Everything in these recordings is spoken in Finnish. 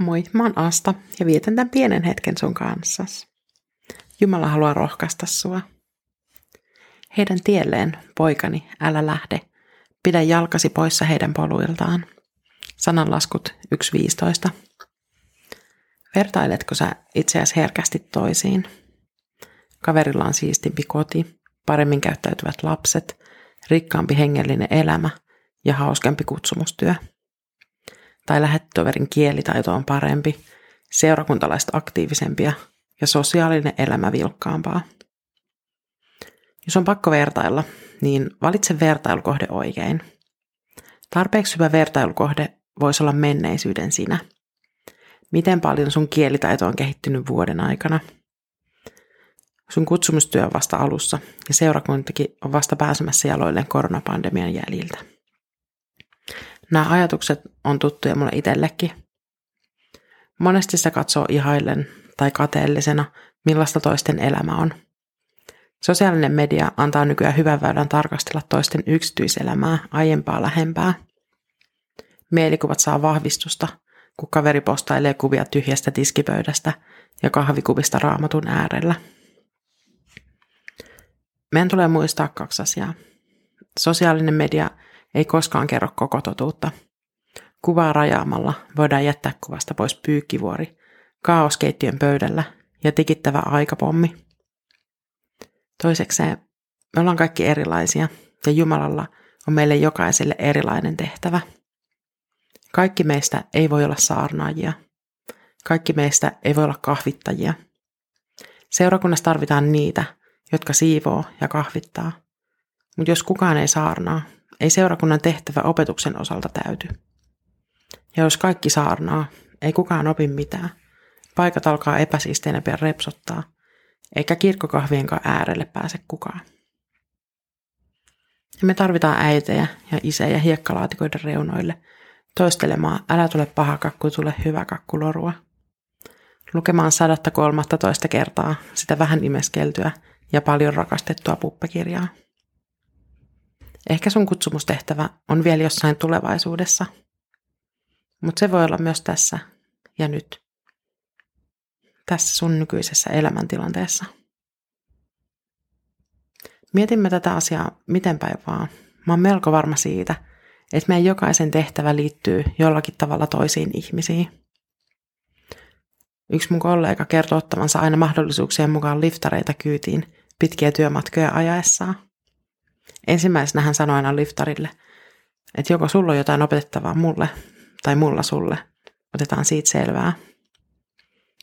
Moi, mä oon Asta ja vietän tämän pienen hetken sun kanssa. Jumala haluaa rohkaista sua. Heidän tielleen, poikani, älä lähde. Pidä jalkasi poissa heidän poluiltaan. Sananlaskut 1.15. Vertailetko sä itseäsi herkästi toisiin? Kaverilla on siistimpi koti, paremmin käyttäytyvät lapset, rikkaampi hengellinen elämä ja hauskempi kutsumustyö – tai lähettoverin kielitaito on parempi, seurakuntalaiset aktiivisempia ja sosiaalinen elämä vilkkaampaa. Jos on pakko vertailla, niin valitse vertailukohde oikein. Tarpeeksi hyvä vertailukohde voisi olla menneisyyden sinä. Miten paljon sun kielitaito on kehittynyt vuoden aikana? Sun kutsumustyö on vasta alussa ja seurakuntakin on vasta pääsemässä jaloilleen koronapandemian jäljiltä. Nämä ajatukset on tuttuja mulle itsellekin. Monesti se katsoo ihaillen tai kateellisena, millaista toisten elämä on. Sosiaalinen media antaa nykyään hyvän väylän tarkastella toisten yksityiselämää aiempaa lähempää. Mielikuvat saa vahvistusta, kun kaveri postailee kuvia tyhjästä tiskipöydästä ja kahvikuvista raamatun äärellä. Meidän tulee muistaa kaksi asiaa. Sosiaalinen media ei koskaan kerro koko totuutta. Kuvaa rajaamalla voidaan jättää kuvasta pois pyykkivuori, kaoskeittiön pöydällä ja tikittävä aikapommi. Toisekseen me ollaan kaikki erilaisia ja Jumalalla on meille jokaiselle erilainen tehtävä. Kaikki meistä ei voi olla saarnaajia. Kaikki meistä ei voi olla kahvittajia. Seurakunnassa tarvitaan niitä, jotka siivoo ja kahvittaa. Mutta jos kukaan ei saarnaa, ei seurakunnan tehtävä opetuksen osalta täyty. Ja jos kaikki saarnaa, ei kukaan opi mitään. Paikat alkaa epäsiisteinä pian repsottaa, eikä kirkkokahvienkaan äärelle pääse kukaan. Ja me tarvitaan äitejä ja isejä hiekkalaatikoiden reunoille toistelemaan älä tule paha kakku, tule hyvä kakku lorua. Lukemaan sadatta kolmatta toista kertaa sitä vähän imeskeltyä ja paljon rakastettua puppekirjaa. Ehkä sun kutsumustehtävä on vielä jossain tulevaisuudessa, mutta se voi olla myös tässä ja nyt. Tässä sun nykyisessä elämäntilanteessa. Mietimme tätä asiaa miten päin vaan. Mä oon melko varma siitä, että meidän jokaisen tehtävä liittyy jollakin tavalla toisiin ihmisiin. Yksi mun kollega kertoo ottavansa aina mahdollisuuksien mukaan liftareita kyytiin pitkiä työmatkoja ajaessaan. Ensimmäisenä hän sanoi aina liftarille, että joko sulla on jotain opetettavaa mulle tai mulla sulle. Otetaan siitä selvää.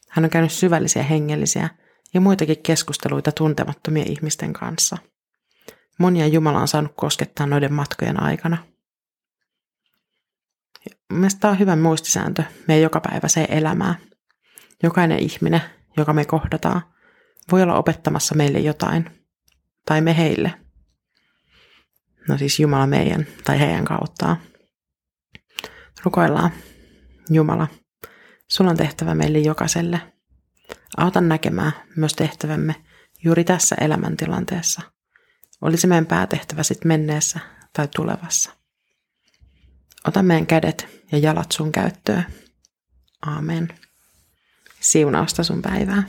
Hän on käynyt syvällisiä hengellisiä ja muitakin keskusteluita tuntemattomien ihmisten kanssa. Monia Jumala on saanut koskettaa noiden matkojen aikana. Mielestäni tämä on hyvä muistisääntö meidän jokapäiväiseen elämään. Jokainen ihminen, joka me kohdataan, voi olla opettamassa meille jotain. Tai me heille – No siis Jumala meidän tai heidän kauttaan. Rukoillaan. Jumala, sulla on tehtävä meille jokaiselle. Auta näkemään myös tehtävämme juuri tässä elämäntilanteessa. Olisi meidän päätehtävä sitten menneessä tai tulevassa. Ota meidän kädet ja jalat sun käyttöön. Aamen. Siunausta sun päivää.